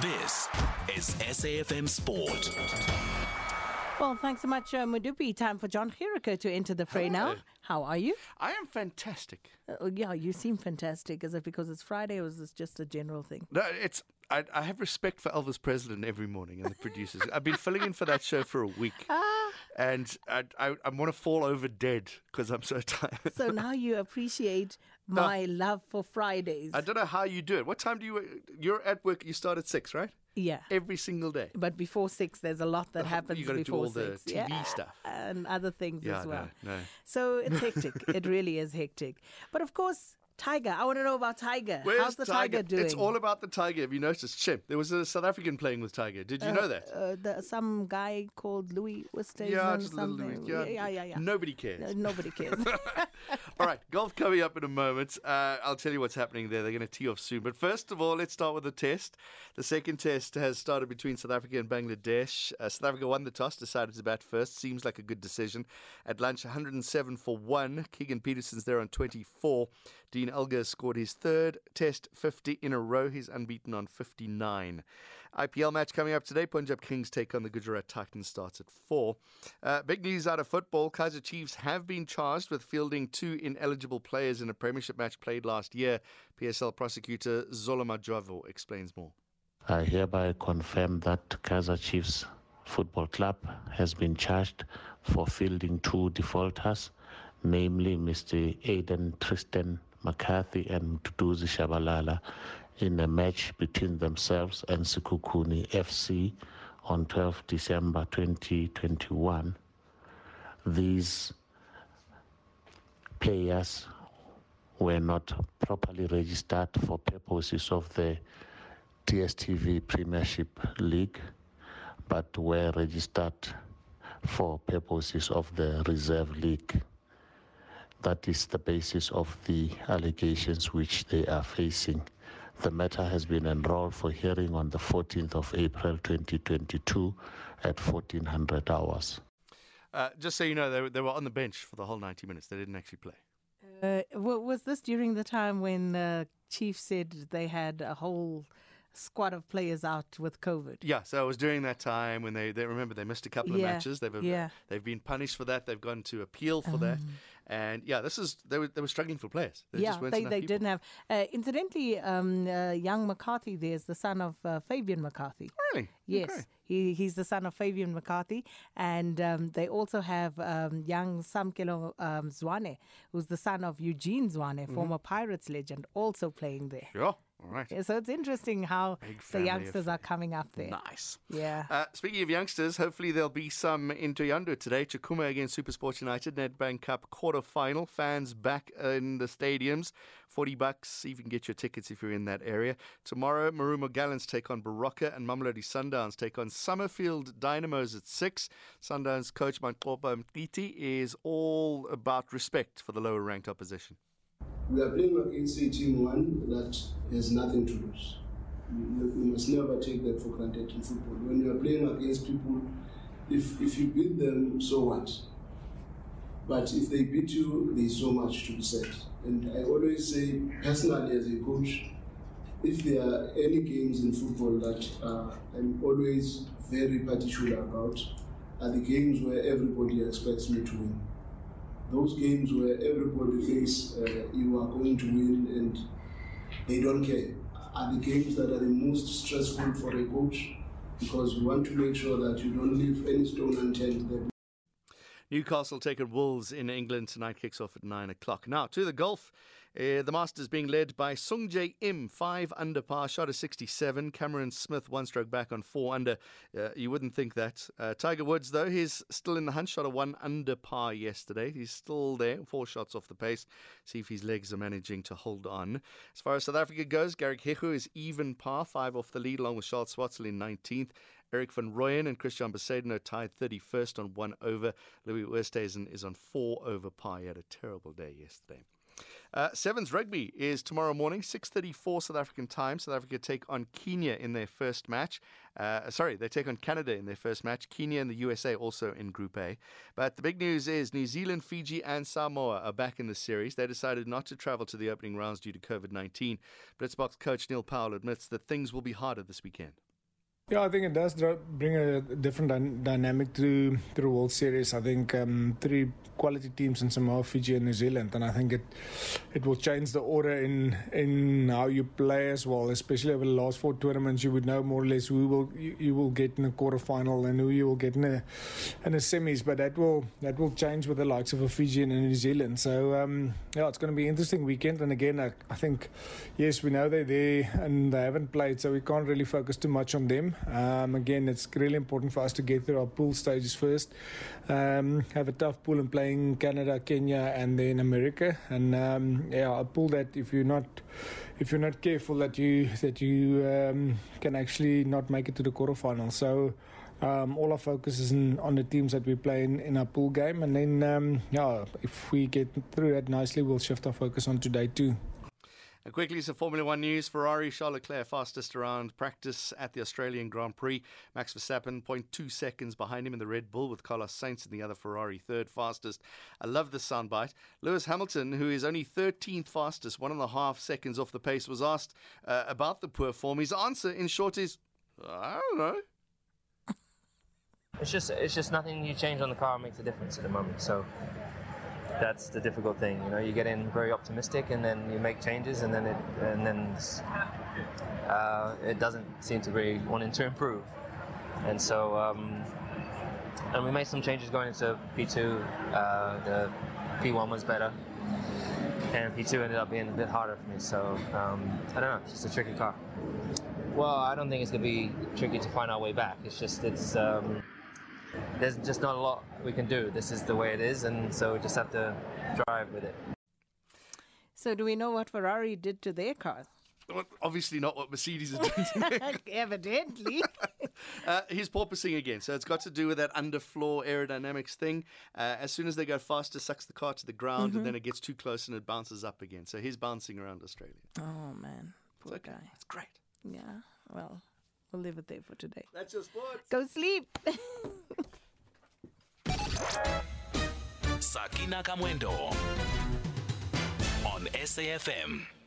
This is SAFM Sport. Well, thanks so much, uh, Mudupi. Time for John Jericho to enter the fray now. How are you? I am fantastic. Uh, yeah, you seem fantastic. Is it because it's Friday or is this just a general thing? No, it's I, I have respect for Elvis Presslin every morning and the producers. I've been filling in for that show for a week, Ah. and I I, I want to fall over dead because I'm so tired. So now you appreciate my love for Fridays. I don't know how you do it. What time do you? You're at work. You start at six, right? yeah. Every single day. But before six, there's a lot that happens you gotta do before all the six. TV stuff. And other things Yeah, as well. no, no. So it's hectic. it really is hectic. But of course, Tiger. I want to know about Tiger. Where's How's the Tiger, doing? It's all about the Tiger. Have you noticed? Shim, there was a South African playing with Tiger. Did you know that? uh, the, some guy called Louis Oosthuizen yeah, just something. bit. Yeah, yeah, yeah, yeah. Nobody cares. Uh, Nobody cares. All right, golf coming up in a moment. Uh, I'll tell you what's happening there. They're going to tee off soon. But first of all, let's start with the test. The second test has started between South Africa and Bangladesh. Uh, South Africa won the toss, decided to bat first. Seems like a good decision. At lunch, 107 for one. Keegan Petersen's there on 24. Dean Elgar scored his third test 50 in a row. He's unbeaten on 59. IPL match coming up today. Punjab Kings take on the Gujarat Titans. Starts at 4. Uh, big news out of football. Kaizer Chiefs have been charged with fielding two ineligible players in a premiership match played last year. PSL prosecutor Zola Majavu explains more. I hereby confirm that Kaizer Chiefs Football Club has been charged for fielding two defaulters, namely Mr. Aidan Tristan McCarthy and Mduduzi Shabalala, in a match between themselves and Sekhukhune FC on 12 December 2021. These players were not properly registered for purposes of the DSTV Premiership League, but were registered for purposes of the Reserve League. That is the basis of the allegations which they are facing. The matter has been enrolled for hearing on the 14th of April 2022 at 1400 hours. Uh, just so you know, they, were- they were on the bench for the whole 90 minutes. They didn't actually play. uh, was this during the time when uh, Chief said they had a whole squad of players out with COVID? Yeah, so it was during that time when they, they remember they missed a couple of Yeah, matches. They've yeah. they've been punished for that. They've gone to appeal for that, and yeah, this is they were they were struggling for players. There yeah, just they, they people. didn't have. Uh, incidentally, um, uh, young McCarthy there is the son of uh, Fabian McCarthy. Really? Yes, Okay. he, he's the son of Fabian McCarthy. And um, they also have um, young Samkelo um, Zwane, who's the son of Eugene Zwane, Mm-hmm. former Pirates legend, also playing there. Sure. All right. Yeah, so it's interesting how the youngsters are coming up there. Nice. Yeah. Uh, speaking of youngsters, hopefully there'll be some in Thohoyandou today. Tshakhuma against Supersport United, Nedbank Cup quarter final. Fans back in the stadiums. 40 bucks. You can get your tickets if you're in that area. Tomorrow, Marumo Gallants take on Baroka and Mamelodi Sundowns take on Summerfield Dynamos at 6. Sundowns coach Manqoba Mngqithi is all about respect for the lower ranked opposition. We are playing against a team one that has nothing to lose. You, we must never take that for granted in football. When you are playing against people, if if you beat them, so what? But if they beat you, there is so much to be said. And I always say, personally as a coach, if there are any games in football that uh, I'm always very particular about, are the games where everybody expects me to win those games where everybody thinks uh, you are going to win and they don't care are the games that are the most stressful for a coach because you want to make sure that you don't leave any stone unturned there. Newcastle taking Wolves in England tonight kicks off at nine o'clock. Now to the golf, uh, the Masters being led by Sung Jae Im, five under par, shot a sixty-seven. Cameron Smith one stroke back on four under. Uh, you wouldn't think that. Uh, Tiger Woods though, he's still in the hunt, shot a one under par yesterday. He's still there, four shots off the pace. See if his legs are managing to hold on. As far as South Africa goes, Garrick Higgo is even par, five off the lead, along with Charles Schwartzel in nineteenth. Erik van Rooyen and Christian are tied 31st on one over. Louis Oosthuizen is on four over par. He had a terrible day yesterday. Uh, Sevens rugby is tomorrow morning, 6:34 South African time. South Africa take on Kenya in their first match. Uh, sorry, they take on Canada in their first match. Kenya and the USA also in Group A. But the big news is New Zealand, Fiji, and Samoa are back in the series. They decided not to travel to the opening rounds due to COVID-19. Blitzboks coach Neil Powell admits that things will be harder this weekend. Yeah, I think it does bring a different dy- dynamic to, the World Series. I think um, three quality teams in Samoa, Fiji, and New Zealand, and I think it it will change the order in in how you play as well. Especially over the last four tournaments, you would know more or less who will you, you will get in the quarterfinal and who you will get in the in a semis. But that will that will change with the likes of a Fiji and New Zealand. So um, yeah, it's going to be an interesting weekend. And again, I, I think yes, we know they're there and they haven't played, so we can't really focus too much on them. Um, again, it's really important for us to get through our pool stages first. Um, have a tough pool and playing Canada, Kenya, and then America. And um, yeah, a pool that if you're not if you're not careful, that you that you um, can actually not make it to the quarterfinal. So. Um, all our focus is in, on the teams that we play in, in our pool game, and then um, yeah, if we get through that nicely, we'll shift our focus on today too. And quickly, some Formula One news. Ferrari, Charles Leclerc, fastest around practice at the Australian Grand Prix. Max Verstappen, 0.2 seconds behind him in the Red Bull, with Carlos Sainz in the other Ferrari, third fastest. I love the soundbite. Lewis Hamilton, who is only 13th fastest, one and a half seconds off the pace, was asked uh, about the poor form. His answer, in short, is I don't know. It's just it's just nothing you change on the car makes a difference at the moment. So that's the difficult thing. You know, you get in very optimistic, and then you make changes, and then it and then uh, it doesn't seem to be wanting to improve. And so, um, and we made some changes going into P2. Uh, the P1 was better, and P2 ended up being a bit harder for me. So um, I don't know. It's just a tricky car. Well, I don't think it's to be tricky to find our way back. It's just it's. Um, there's just not a lot we can do. This is the way it is, and so we just have to drive with it. So, do we know what Ferrari did to their cars? Well, Obviously, not what Mercedes is doing. Evidently. Uh, he's porpoising again, so it's got to do with that underfloor aerodynamics thing. Uh, as soon as they go faster, sucks the car to the ground, and then it gets too close and it bounces up again. So he's bouncing around Australia. oh, man. Poor It's okay. guy. It's great. Yeah. Well, we'll leave it there for today. That's your sport. Go sleep. Sakina Kamwendo on SAFM.